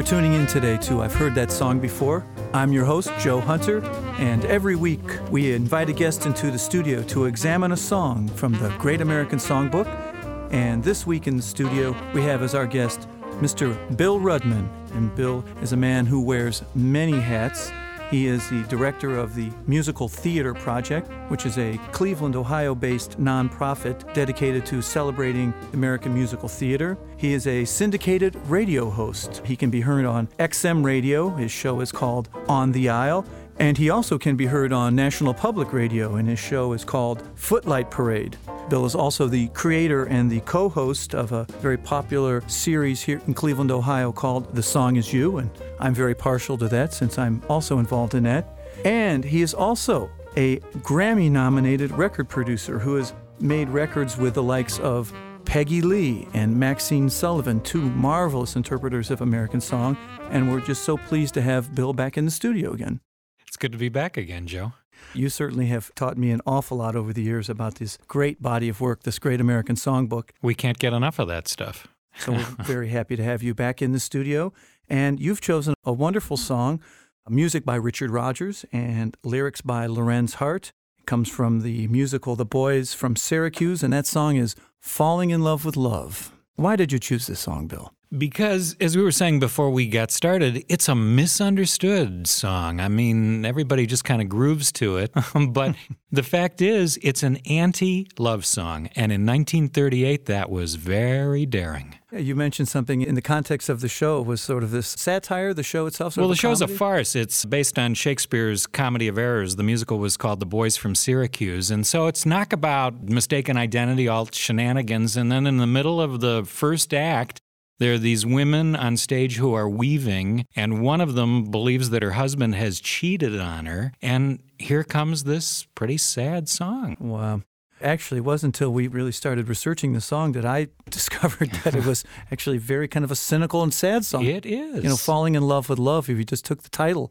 For tuning in today to I've Heard That Song Before. I'm your host, Joe Hunter, and every week we invite a guest into the studio to examine a song from the Great American Songbook. And this week in the studio, we have as our guest Mr. Bill Rudman. And Bill is a man who wears many hats. He is the director of the Musical Theater Project, which is a Cleveland, Ohio based nonprofit dedicated to celebrating American musical theater. He is a syndicated radio host. He can be heard on XM Radio. His show is called On the Aisle. And he also can be heard on National Public Radio, and his show is called Footlight Parade. Bill is also the creator and the co host of a very popular series here in Cleveland, Ohio called The Song Is You, and I'm very partial to that since I'm also involved in that. And he is also a Grammy nominated record producer who has made records with the likes of Peggy Lee and Maxine Sullivan, two marvelous interpreters of American song. And we're just so pleased to have Bill back in the studio again. It's good to be back again, Joe. You certainly have taught me an awful lot over the years about this great body of work, this great American songbook. We can't get enough of that stuff. so we're very happy to have you back in the studio. And you've chosen a wonderful song, music by Richard Rodgers and lyrics by Lorenz Hart. It comes from the musical The Boys from Syracuse, and that song is Falling in Love with Love. Why did you choose this song, Bill? Because, as we were saying before we got started, it's a misunderstood song. I mean, everybody just kind of grooves to it. Um, but the fact is, it's an anti love song. And in 1938, that was very daring. You mentioned something in the context of the show was sort of this satire, the show itself? well, the show's comedy? a farce. It's based on Shakespeare's Comedy of Errors. The musical was called The Boys from Syracuse. And so it's not about mistaken identity, all shenanigans. And then in the middle of the first act, there are these women on stage who are weaving, and one of them believes that her husband has cheated on her. And here comes this pretty sad song. Wow. Actually, it wasn't until we really started researching the song that I discovered that it was actually very kind of a cynical and sad song. It is. You know, falling in love with love. If you just took the title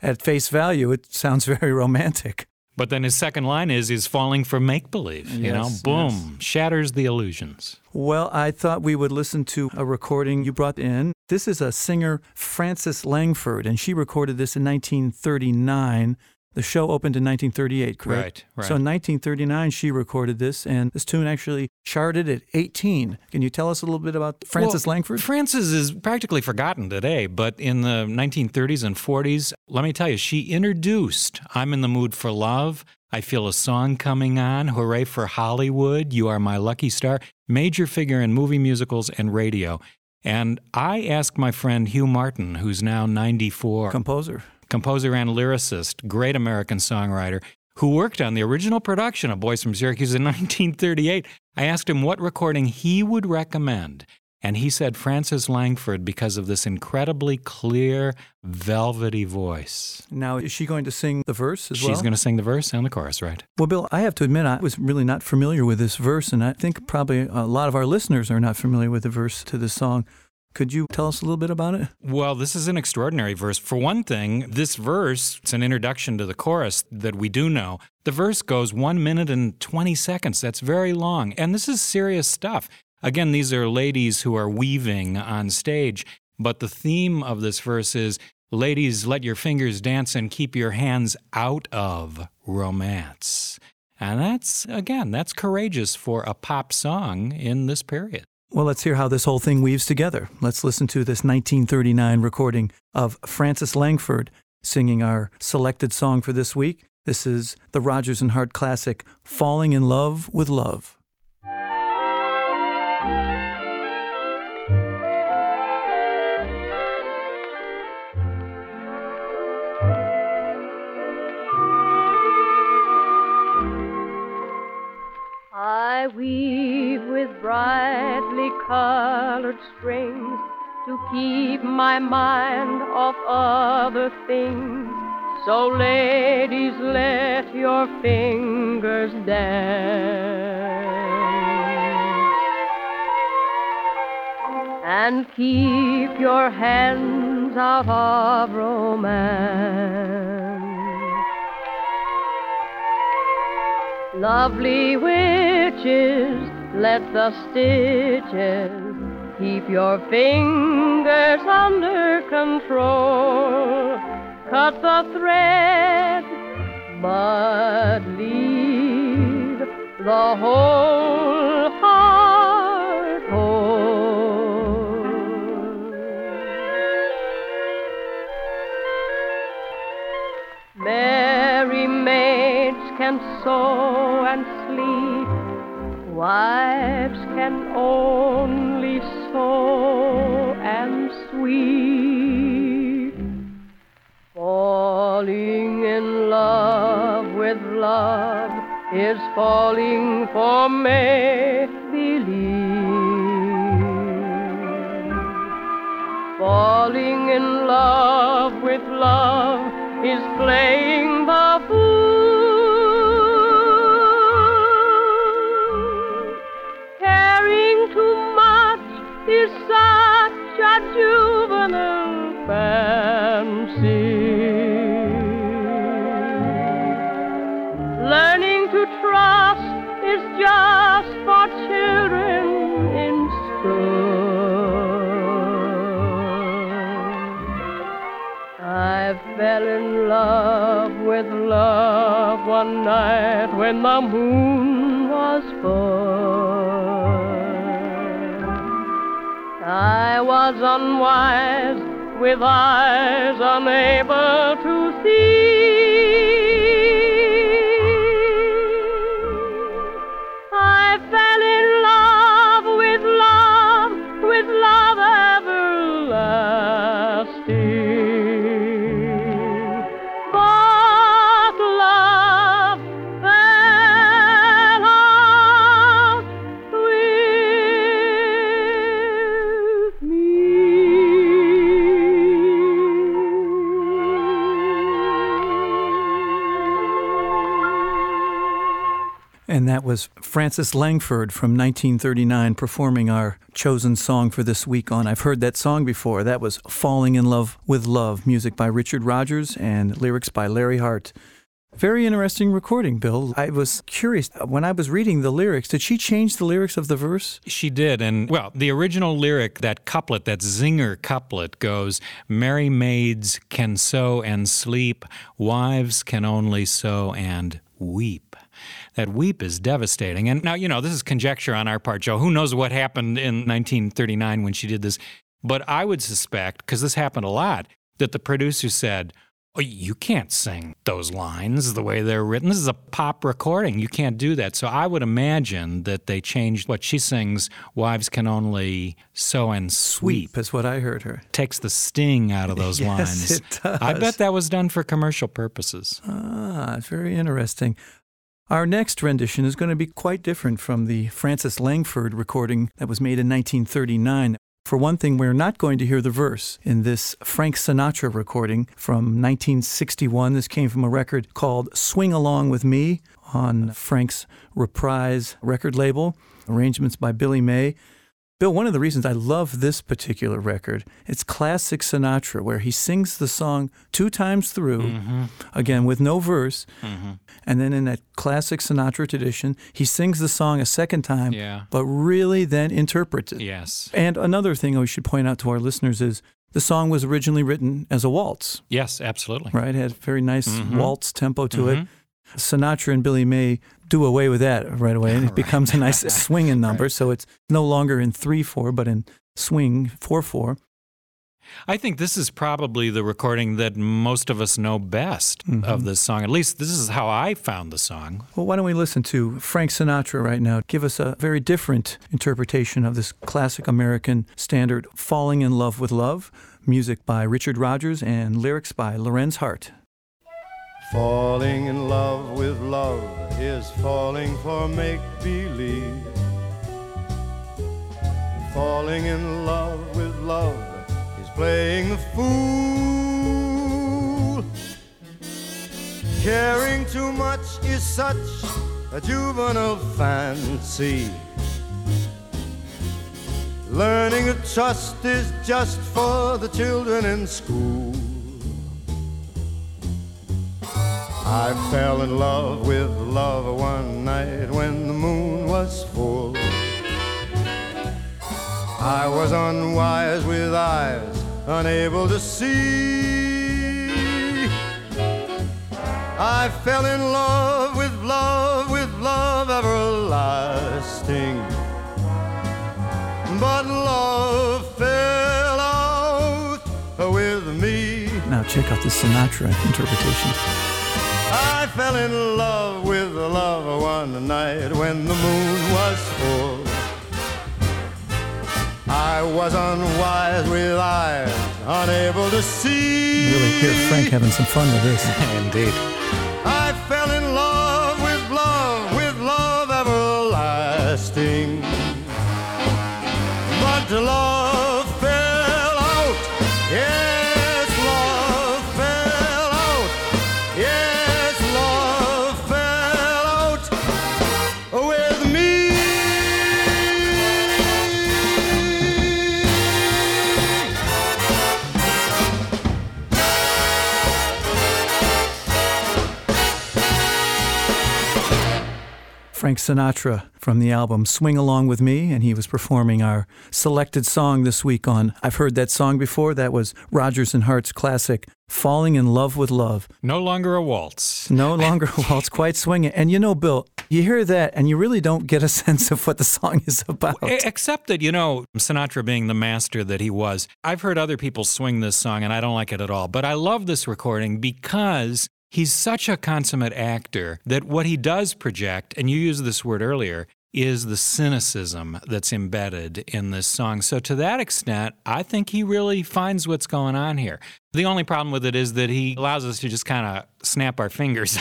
at face value, it sounds very romantic. But then his second line is he's falling for make believe. You know, boom, yes. shatters the illusions. Well, I thought we would listen to a recording you brought in. This is a singer, Frances Langford, and she recorded this in 1939. The show opened in 1938, correct? Right, right. So in 1939, she recorded this, and this tune actually charted at 18. Can you tell us a little bit about Frances Well, Langford? Frances is practically forgotten today, but in the 1930s and 40s, let me tell you, she introduced I'm in the mood for love. I feel a song coming on. Hooray for Hollywood. You are my lucky star. Major figure in movie musicals and radio. And I asked my friend Hugh Martin, who's now 94, Composer. Composer and lyricist, great American songwriter, who worked on the original production of Boys from Syracuse in 1938. I asked him what recording he would recommend. And he said Frances Langford because of this incredibly clear, velvety voice. Now, is she going to sing the verse as She's well? She's going to sing the verse and the chorus, right? Well, Bill, I have to admit, I was really not familiar with this verse, and I think probably a lot of our listeners are not familiar with the verse to this song. Could you tell us a little bit about it? Well, this is an extraordinary verse. For one thing, this verse, it's an introduction to the chorus that we do know. The verse goes one minute and 20 seconds. That's very long. And this is serious stuff. Again, these are ladies who are weaving on stage, but the theme of this verse is Ladies, let your fingers dance and keep your hands out of romance. And that's, again, that's courageous for a pop song in this period. Well, let's hear how this whole thing weaves together. Let's listen to this 1939 recording of Frances Langford singing our selected song for this week. This is the Rodgers and Hart classic, Falling in Love with Love. I weave with brightly colored strings to keep my mind off other things. So, ladies, let your fingers dance and keep your hands out of romance. Lovely witches, let the stitches Keep your fingers under control. Cut the thread, but leave the whole heart whole. Merry maids can sew is falling for make believe. Falling in love with love is playing fell in love with love one night when the moon was full. I was unwise with eyes unable to see. Frances Langford from 1939 performing our chosen song for this week on I've Heard That Song Before. That was Falling in Love with Love, music by Richard Rodgers and lyrics by Larry Hart. Very interesting recording, Bill. I was curious uh, when I was reading the lyrics, did she change the lyrics of the verse? She did. And, well, the original lyric, that couplet, that zinger couplet goes Merry maids can sew and sleep, wives can only sew and weep. That weep is devastating. And now, you know, this is conjecture on our part, Joe. Who knows what happened in 1939 when she did this? But I would suspect, because this happened a lot, that the producer said, Oh, you can't sing those lines the way they're written. This is a pop recording. You can't do that. So I would imagine that they changed what she sings, Wives Can Only Sew and Sweep. Is what I heard her. Takes the sting out of those Yes, lines. it does. I bet that was done for commercial purposes. Ah, it's very interesting. Our next rendition is going to be quite different from the Frances Langford recording that was made in 1939. For one thing, we're not going to hear the verse in this Frank Sinatra recording from 1961. This came from a record called Swing Along with Me on Frank's Reprise record label, arrangements by Billy May. Bill, one of the reasons I love this particular record, it's classic Sinatra, where he sings the song two times through, Mm-hmm. again with no verse, and then in that classic Sinatra tradition, he sings the song a second time, Yeah. but really then interprets it. Yes. And another thing we should point out to our listeners is the song was originally written as a waltz, Yes, absolutely. right? It had a very nice Mhm. waltz tempo to it. Sinatra and Billy May do away with that right away, and it Right, becomes a nice swinging number. right. So it's no longer in three four, but in swing four four. I think this is probably the recording that most of us know best Mm-hmm. of this song. At least this is how I found the song. Well, why don't we listen to Frank Sinatra right now? Give us a very different interpretation of this classic American standard, "Falling in Love with Love." Music by Richard Rodgers and lyrics by Lorenz Hart. Falling in love with love is falling for make believe. Falling in love with love is playing the fool. Caring too much is such a juvenile fancy. Learning to trust is just for the children in school. I fell in love with love one night when the moon was full. I was unwise with eyes unable to see. I fell in love with love, with love everlasting. But love fell out with me. Now check out the Sinatra interpretation. I fell in love with love one night when the moon was full. I was unwise with eyes unable to see. Really hear Frank having some fun with this. Indeed. Frank Sinatra from the album Swing Along With Me, and he was performing our selected song this week on I've Heard That Song Before. That was Rodgers and Hart's classic, Falling in Love with Love. No longer a waltz. No longer a waltz, quite swinging. And you know, Bill, you hear that and you really don't get a sense of what the song is about. Except that, you know, Sinatra being the master that he was, I've heard other people swing this song and I don't like it at all. But I love this recording because he's such a consummate actor that what he does project, and you used this word earlier, is the cynicism that's embedded in this song. So, to that extent, I think he really finds what's going on here. The only problem with it is that he allows us to just kind of snap our fingers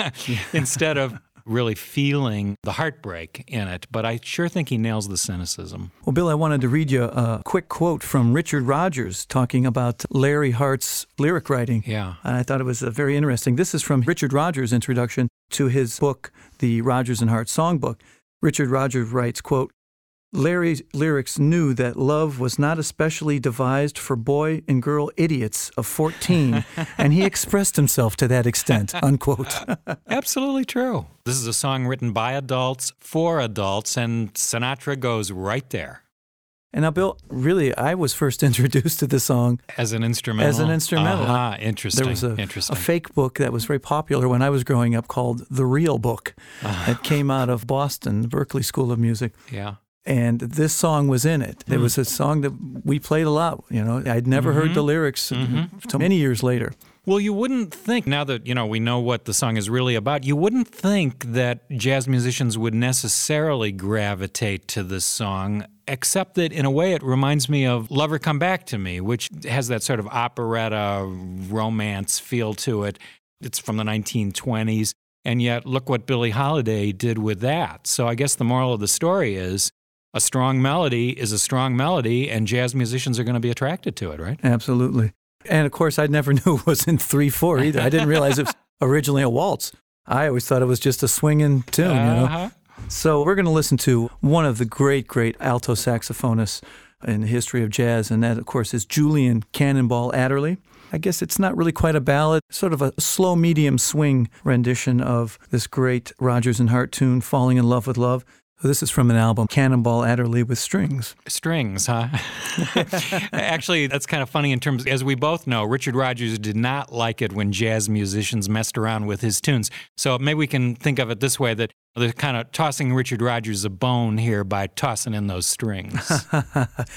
instead of really feeling the heartbreak in it. But I sure think he nails the cynicism. Well, Bill, I wanted to read you a quick quote from Richard Rodgers talking about Larry Hart's lyric writing. Yeah. And I thought it was uh, very interesting. This is from Richard Rodgers' introduction to his book, The Rodgers and Hart Songbook. Richard Rodgers writes, quote, Larry's lyrics knew that love was not especially devised for boy and girl idiots of 14, and he expressed himself to that extent, unquote. Absolutely true. This is a song written by adults for adults, and Sinatra goes right there and now, Bill, really, I was first introduced to the song as an instrumental. As an instrumental. Ah, interesting. There was a, interesting. a fake book that was very popular when I was growing up called The Real Book. It came out of Boston, Berklee School of Music. yeah. And this song was in it. It hmm. was a song that we played a lot. You know, I'd never heard the mm-hmm. lyrics until many years later. Well, you wouldn't think now that you know we know what the song is really about. You wouldn't think that jazz musicians would necessarily gravitate to this song, except that in a way it reminds me of "Lover Come Back to Me," which has that sort of operetta romance feel to it. It's from the 1920s, and yet look what Billie Holiday did with that. So I guess the moral of the story is. A strong melody is a strong melody, and jazz musicians are going to be attracted to it, right? Absolutely. And of course, I never knew it was in 3 4 either. I didn't realize it was originally a waltz. I always thought it was just a swinging tune, you know. Uh-huh. So we're going to listen to one of the great, great alto saxophonists in the history of jazz, and that, of course, is Julian Cannonball Adderley. I guess it's not really quite a ballad, sort of a slow medium swing rendition of this great Rodgers and Hart tune, Falling in Love with Love. This is from an album, Cannonball Adderley with Strings. Strings, huh? Actually, that's kind of funny in terms, as we both know, Richard Rodgers did not like it when jazz musicians messed around with his tunes. So maybe we can think of it this way that they're kind of tossing Richard Rodgers a bone here by tossing in those strings.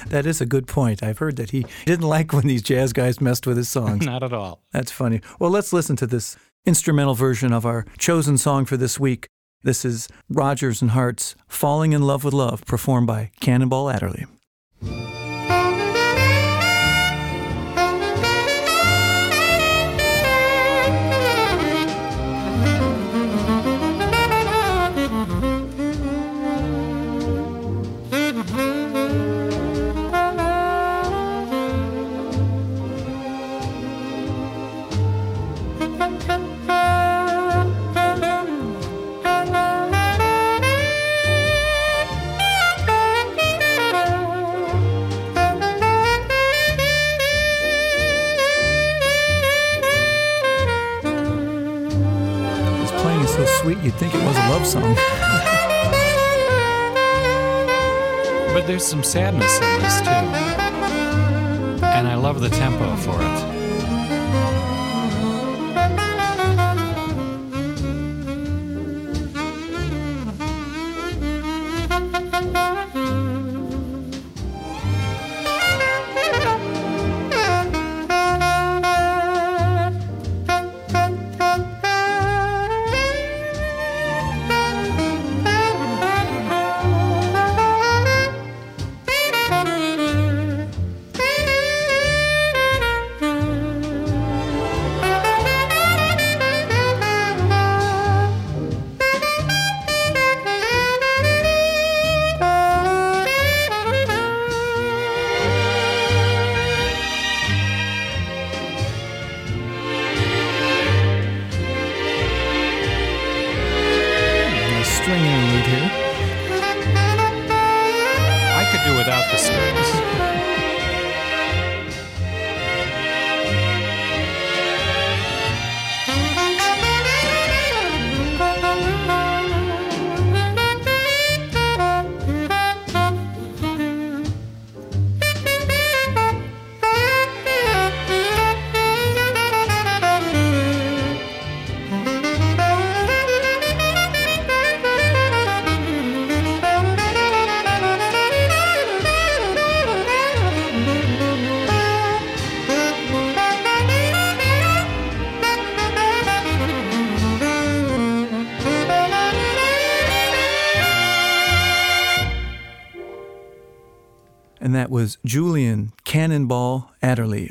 that is a good point. I've heard that he didn't like when these jazz guys messed with his songs. not at all. That's funny. Well, let's listen to this instrumental version of our chosen song for this week. This is Rodgers and Hart's Falling in Love with Love, performed by Cannonball Adderley. Song. But but there's some sadness in this too. And I love the tempo for it.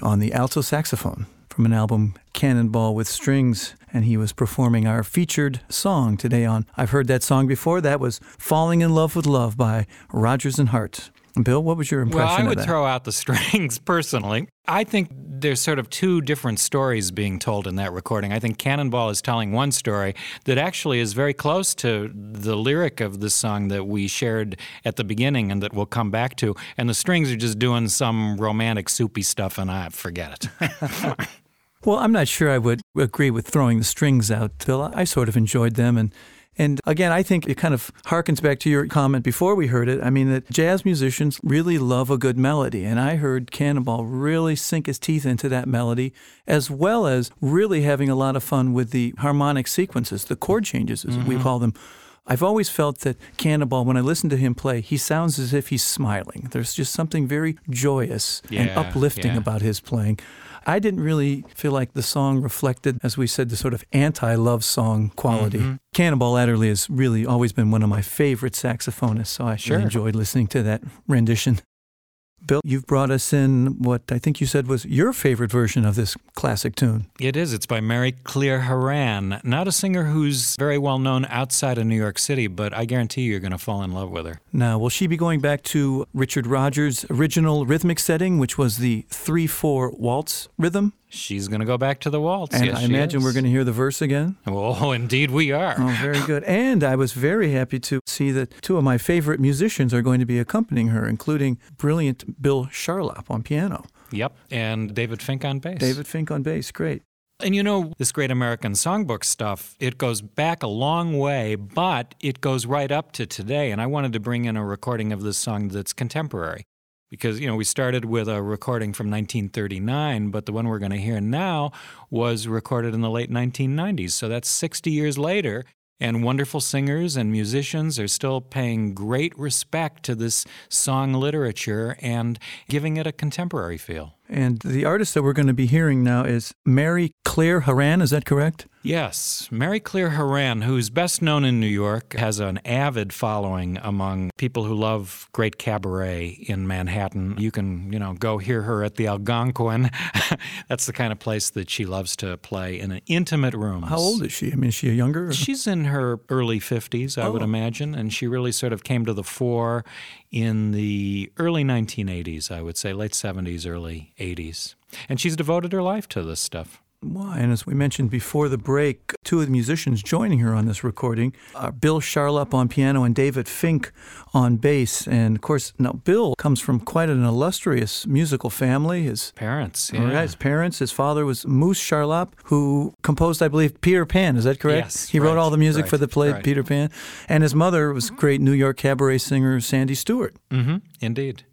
On the alto saxophone from an album Cannonball with Strings. And he was performing our featured song today on I've Heard That Song Before. That was Falling in Love with Love by Rodgers and Hart. Bill, what was your impression Well, I would throw out the strings personally. I think there's sort of two different stories being told in that recording. I think Cannonball is telling one story that actually is very close to the lyric of the song that we shared at the beginning and that we'll come back to. And the strings are just doing some romantic, soupy stuff, and I forget it. Well, I'm not sure I would agree with throwing the strings out, Bill. I sort of enjoyed them. And, and again, I think it kind of harkens back to your comment before we heard it. I mean, that jazz musicians really love a good melody. And I heard Cannonball really sink his teeth into that melody, as well as really having a lot of fun with the harmonic sequences, the chord changes, as we mm-hmm. call them. I've always felt that Cannonball, when I listen to him play, he sounds as if he's smiling. There's just something very joyous and uplifting yeah. about his playing. I didn't really feel like the song reflected, as we said, the sort of anti love song quality. Mm-hmm. Cannonball Adderley has really always been one of my favorite saxophonists, so I Sure. enjoyed listening to that rendition. Bill, you've brought us in what I think you said was your favorite version of this classic tune. It is. It's by Mary Cleere Haran, not a singer who's very well known outside of New York City, but I guarantee you you're going to fall in love with her. Now, will she be going back to Richard Rodgers' original rhythmic setting, which was the 3 4 waltz rhythm? She's going to go back to the waltz. And yes, I imagine is. we're going to hear the verse again. Oh, indeed we are. Oh, very good. And I was very happy to see that two of my favorite musicians are going to be accompanying her, including brilliant Bill Charlap on piano, Yep. And David Fink on bass. David Fink on bass. Great. And you know, this great American songbook stuff, it goes back a long way, but it goes right up to today. And I wanted to bring in a recording of this song that's contemporary. Because, you know, we started with a recording from 1939, but the one we're going to hear now was recorded in the late 1990s. So that's 60 years later. And wonderful singers and musicians are still paying great respect to this song literature and giving it a contemporary feel. And the artist that we're going to be hearing now is Mary Cleere Haran. Is that correct? Yes, Mary Cleere Haran, who's best known in New York, has an avid following among people who love great cabaret in Manhattan. You can, you know, go hear her at the Algonquin. That's the kind of place that she loves to play in an intimate room. How old is she? I mean, is she a younger? or- She's in her early 50s, I would Oh. imagine, and she really sort of came to the fore in the early 1980s, I would say, late 70s, early 80s. And she's devoted her life to this stuff. Why? And as we mentioned before the break, two of the musicians joining her on this recording are Bill Charlap on piano and David Fink on bass. And of course, now Bill comes from quite an illustrious musical family. His Parents, yeah. right, his parents, his father was Moose Charlap, who composed, I believe, Peter Pan. Is that correct? Yes, He wrote all the music for the play right. Peter Pan. And his mother was great New York cabaret singer Sandy Stewart. Mm-hmm, indeed.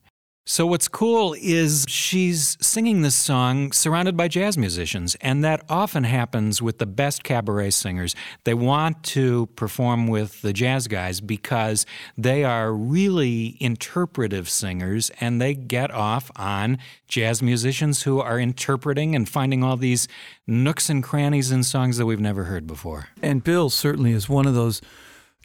So, what's cool is she's singing this song surrounded by jazz musicians, and that often happens with the best cabaret singers. They want to perform with the jazz guys because they are really interpretive singers and they get off on jazz musicians who are interpreting and finding all these nooks and crannies in songs that we've never heard before. And Bill certainly is one of those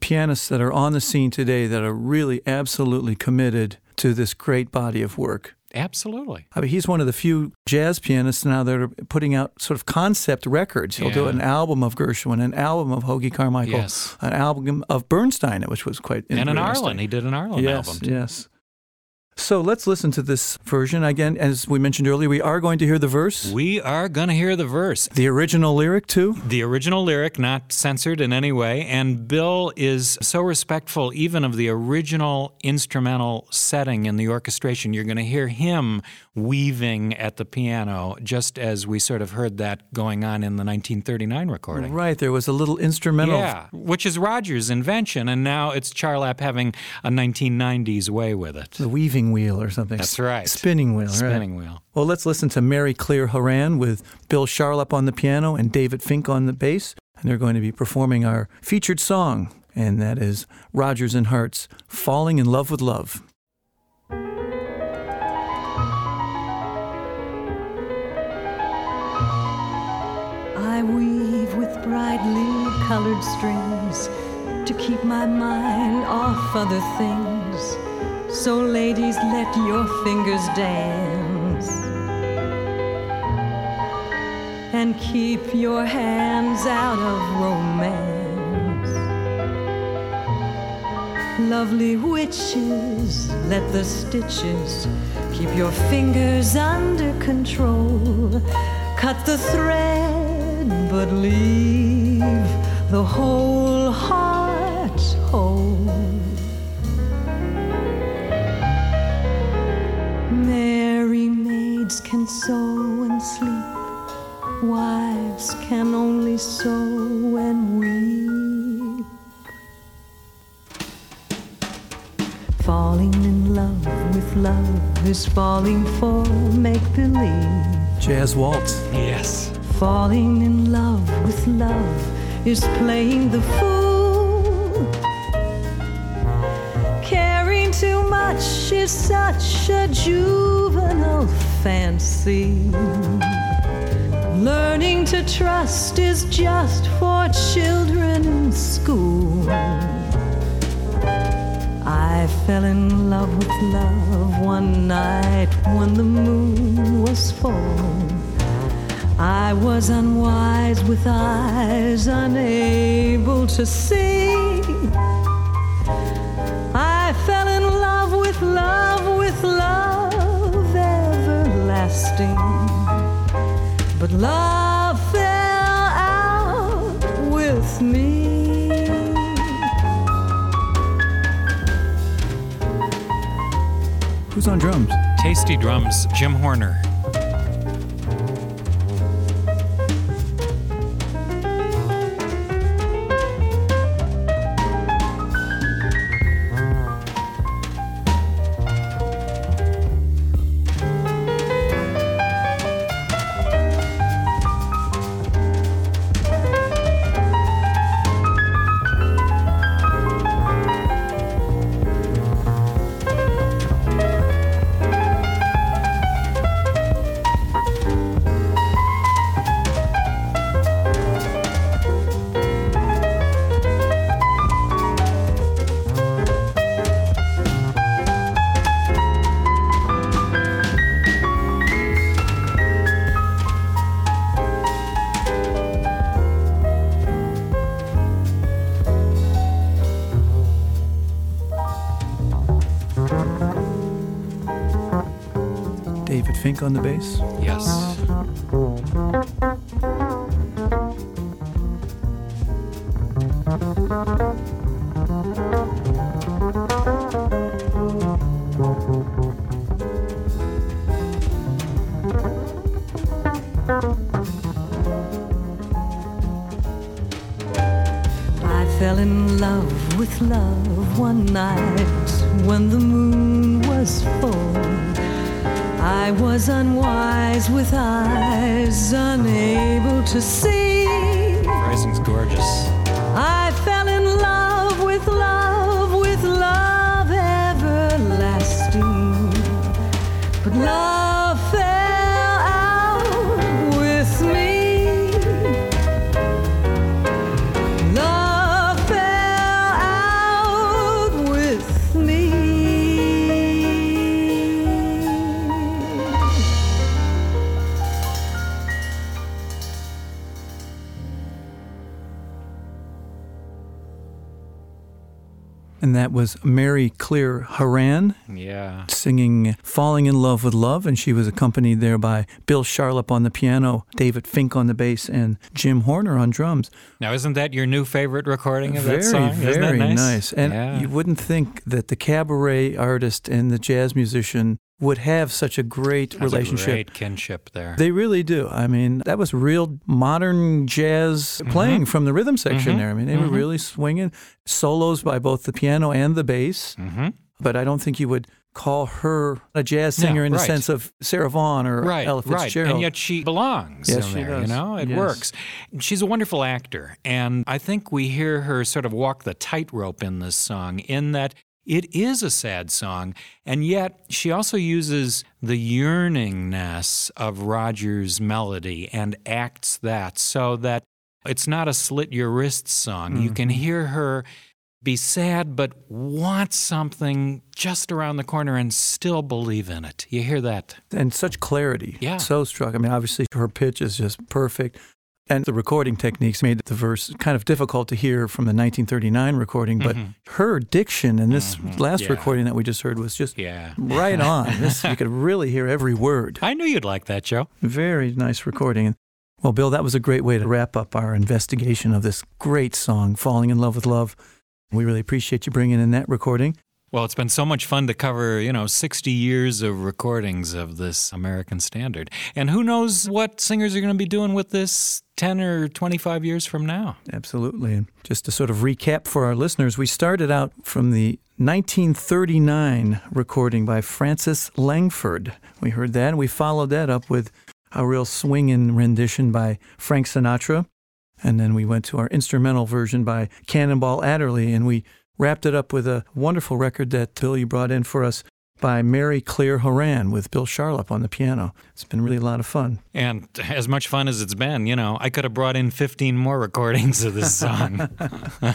pianists that are on the scene today that are really absolutely committed to this great body of work. Absolutely. I mean, he's one of the few jazz pianists now that are putting out sort of concept records. He'll do an album of Gershwin, an album of Hoagy Carmichael, Yes. an album of Bernstein, which was quite And an. Arlen. He did an Arlen yes, album. too. yes. So let's listen to this version again. As we mentioned earlier, we are going to hear the verse, We are going to hear the verse. the original lyric too. The original lyric, not censored in any way. And Bill is so respectful even of the original instrumental setting in the orchestration. You're going to hear him weaving at the piano, just as we sort of heard that going on in the 1939 recording. Right, there was a little instrumental. Yeah, which is Rodgers' invention, and now it's Charlap having a 1990s way with it. The weaving wheel or something. That's right. Spinning wheel, right. Spinning wheel. Well, let's listen to Mary Cleere Haran with Bill Charlap on the piano and David Fink on the bass. And they're going to be performing our featured song, and that is Rodgers and Hart's Falling in Love with Love. Weave with brightly colored strings to keep my mind off other things. So, ladies, let your fingers dance and keep your hands out of romance. Lovely witches, let the stitches keep your fingers under control. Cut the thread, but leave the whole heart whole. Merry maids can sew and sleep, wives can only sew and weep. Falling in love with love is falling for make believe. Jazz Waltz. Yes. Falling in love with love is playing the fool. Caring too much is such a juvenile fancy. Learning to trust is just for children in school. I fell in love with love one night when the moon was full. I was unwise with eyes unable to see. I fell in love with love, with love everlasting. But love fell out with me. Who's on drums? Tasty drums, Jim Horner. On the bass? Yes. I fell in love with love one night when the moon was full. I was unwise with eyes unable to see. Rising's gorgeous. I fell in love with love, with love everlasting. But love And that was Mary Cleere Haran Yeah. singing Falling in Love with Love. And she was accompanied there by Bill Charlap on the piano, David Fink on the bass, and Jim Horner on drums. Now, isn't that your new favorite recording of very, that song? That very nice? And Yeah. you wouldn't think that the cabaret artist and the jazz musician would have such a great a relationship. great kinship there. They really do. I mean, that was real modern jazz Mm-hmm. playing from the rhythm section there. I mean, they were really swinging solos by both the piano and the bass. mm-hmm. But I don't think you would call her a jazz singer in the right. sense of Sarah Vaughan or Right, Ella right. Fitzgerald. And yet she belongs Yes, in she there, does. you know? It Yes. works. She's a wonderful actor. And I think we hear her sort of walk the tightrope in this song in that it is a sad song, and yet she also uses the yearningness of Rodgers' melody and acts that so that it's not a slit your wrists song. You can mm-hmm. hear her be sad but want something just around the corner and still believe in it. You hear that? and such clarity. Yeah. So struck. I mean, obviously her pitch is just perfect. And the recording techniques made the verse kind of difficult to hear from the 1939 recording, but her diction in this last Mm-hmm. Yeah. recording that we just heard was just Yeah. right on. This you could really hear every word. I knew you'd like that, Joe. Very nice recording. Well, Bill, that was a great way to wrap up our investigation of this great song, Falling in Love with Love. We really appreciate you bringing in that recording. Well, it's been so much fun to cover, you know, 60 years of recordings of this American standard. And who knows what singers are going to be doing with this 10 or 25 years from now. Absolutely. And just to sort of recap for our listeners, we started out from the 1939 recording by Frances Langford. We heard that, and we followed that up with a real swinging rendition by Frank Sinatra. And then we went to our instrumental version by Cannonball Adderley, and we wrapped it up with a wonderful record that Bill you brought in for us by Mary Cleere Haran with Bill Charlap on the piano. It's been really a lot of fun. And as much fun as it's been, you know, I could have brought in 15 more recordings of this song.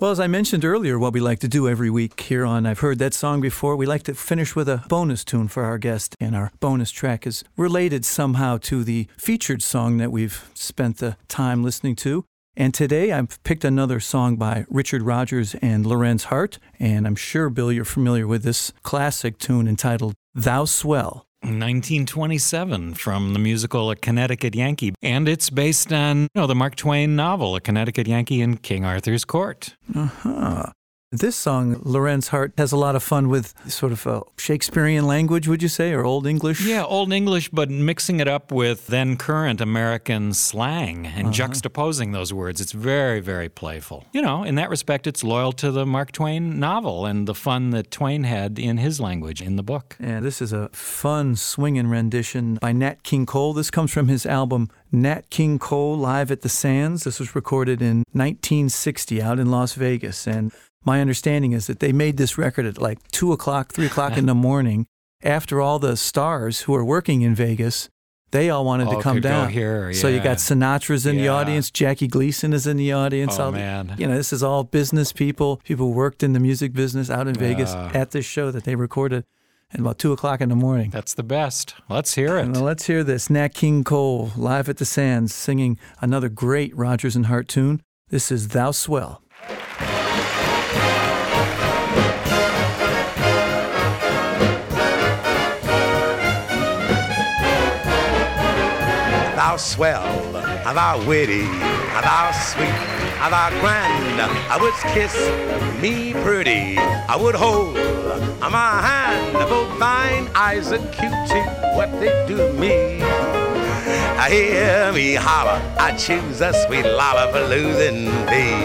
Well, as I mentioned earlier, what we like to do every week here on I've Heard That Song Before, we like to finish with a bonus tune for our guest. And our bonus track is related somehow to the featured song that we've spent the time listening to. And today I've picked another song by Richard Rodgers and Lorenz Hart. And I'm sure, Bill, you're familiar with this classic tune entitled Thou Swell. 1927 from the musical A Connecticut Yankee. And it's based on you know, the Mark Twain novel, A Connecticut Yankee in King Arthur's Court. Uh-huh. This song, Lorenz Hart has a lot of fun with sort of a Shakespearean language, would you say, or Old English? Yeah, Old English, but mixing it up with then current American slang and uh-huh. juxtaposing those words. It's very, very playful. You know, in that respect, it's loyal to the Mark Twain novel and the fun that Twain had in his language in the book. Yeah, this is a fun swinging rendition by Nat King Cole. This comes from his album Nat King Cole Live at the Sands. This was recorded in 1960 out in Las Vegas. And my understanding is that they made this record at like 2 o'clock, 3 o'clock in the morning after all the stars who are working in Vegas. They all wanted All to come down. here, So you got Sinatra's in the audience, Jackie Gleason is in the audience. Oh, all the- man. You know, this is all business people, people worked in the music business out in Vegas Yeah. at this show that they recorded at about 2 o'clock in the morning. That's the best. Let's hear it. Let's hear this. Nat King Cole live at the Sands singing another great Rodgers and Hart tune. This is Thou Swell. Thou swell, thou witty, thou sweet, thou grand, I would kiss me pretty. I would hold my hand, both thine eyes are cutie, what they do me. I hear me holler, I choose a sweet lollapalooza thee.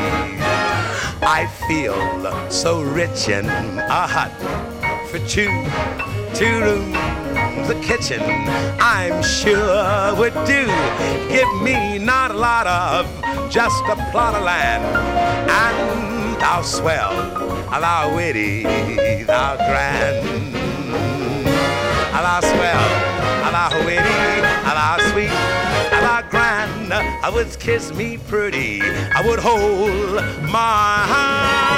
I feel so rich in a hut for two, two rooms, a kitchen, I'm sure would do. Give me not a lot of, just a plot of land, and thou swell, thou witty, thou grand, thou swell, thou witty, thou sweet, thou grand. I would kiss me pretty, I would hold my hand.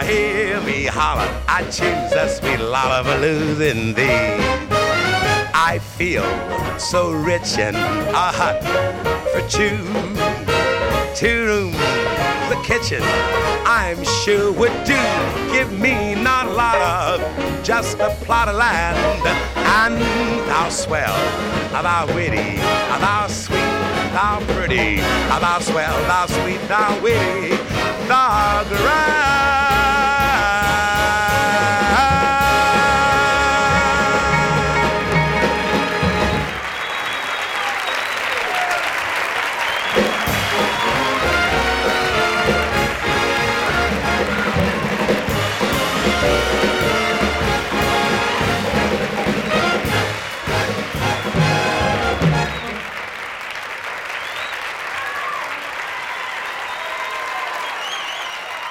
I hear me holler, I choose a sweet lollapalooza in thee. I feel so rich and a hut for two, two rooms, the kitchen, I'm sure would do. Give me not a lot of, just a plot of land, and thou swell, thou witty, thou sweet, thou pretty, thou swell, thou sweet, thou witty, thou grand.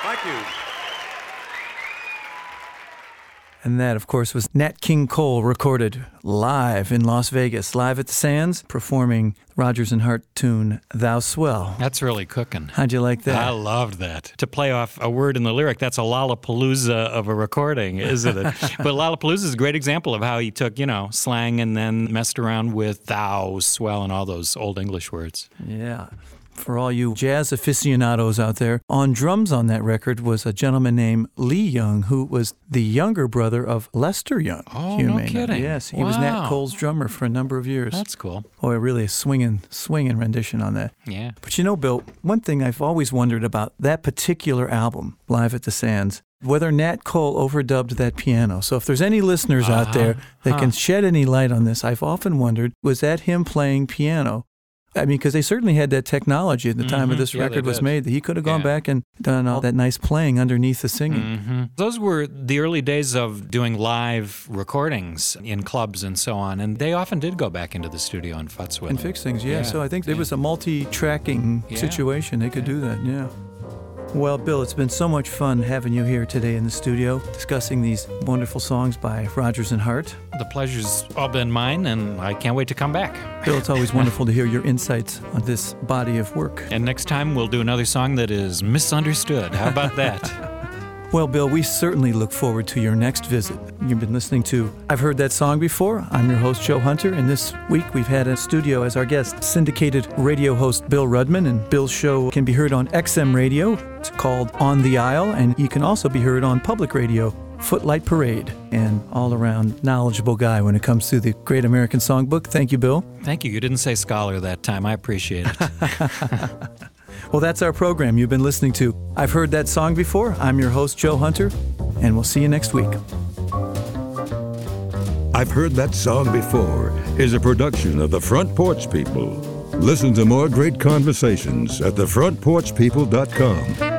Thank you. And that, of course, was Nat King Cole recorded live in Las Vegas, live at the Sands, performing Rodgers and Hart tune "Thou Swell." That's really cooking. How'd you like that? I loved that. To play off a word in the lyric, that's a Lollapalooza of a recording, isn't it? but Lollapalooza is a great example of how he took, you know, slang and then messed around with thou, swell, and all those old English words. Yeah. For all you jazz aficionados out there, on drums on that record was a gentleman named Lee Young, who was the younger brother of Lester Young. Oh, no may know. kidding. Yes, he was Nat Cole's drummer for a number of years. That's cool. Oh, really a swinging, swinging rendition on that. Yeah. But you know, Bill, one thing I've always wondered about that particular album, Live at the Sands, whether Nat Cole overdubbed that piano. So if there's any listeners out uh-huh. there that can shed any light on this, I've often wondered, was that him playing piano? I mean, because they certainly had that technology at the time of this Yeah, record was did. made that he could have gone Yeah. back and done all that nice playing underneath the singing. hmm Those were the early days of doing live recordings in clubs and so on, and they often did go back into the studio and futz with And fix things, yeah. So I think it was a multi-tracking situation. They could do that, yeah. Well, Bill, it's been so much fun having you here today in the studio discussing these wonderful songs by Rodgers and Hart. The pleasure's all been mine, and I can't wait to come back. Bill, it's always wonderful to hear your insights on this body of work. And next time we'll do another song that is misunderstood. How about that? Well, Bill, we certainly look forward to your next visit. You've been listening to I've Heard That Song Before. I'm your host, Joe Hunter, and this week we've had a studio as our guest, syndicated radio host Bill Rudman. And Bill's show can be heard on XM Radio. It's called On the Aisle, and you can also be heard on public radio. Footlight Parade, and all around knowledgeable guy when it comes to the Great American Songbook. Thank you, Bill. Thank you. You didn't say scholar that time. I appreciate it. Well, that's our program you've been listening to. I've heard that song before. I'm your host, Joe Hunter, and we'll see you next week. I've Heard That Song Before is a production of the Front Porch People. Listen to more great conversations at thefrontporchpeople.com.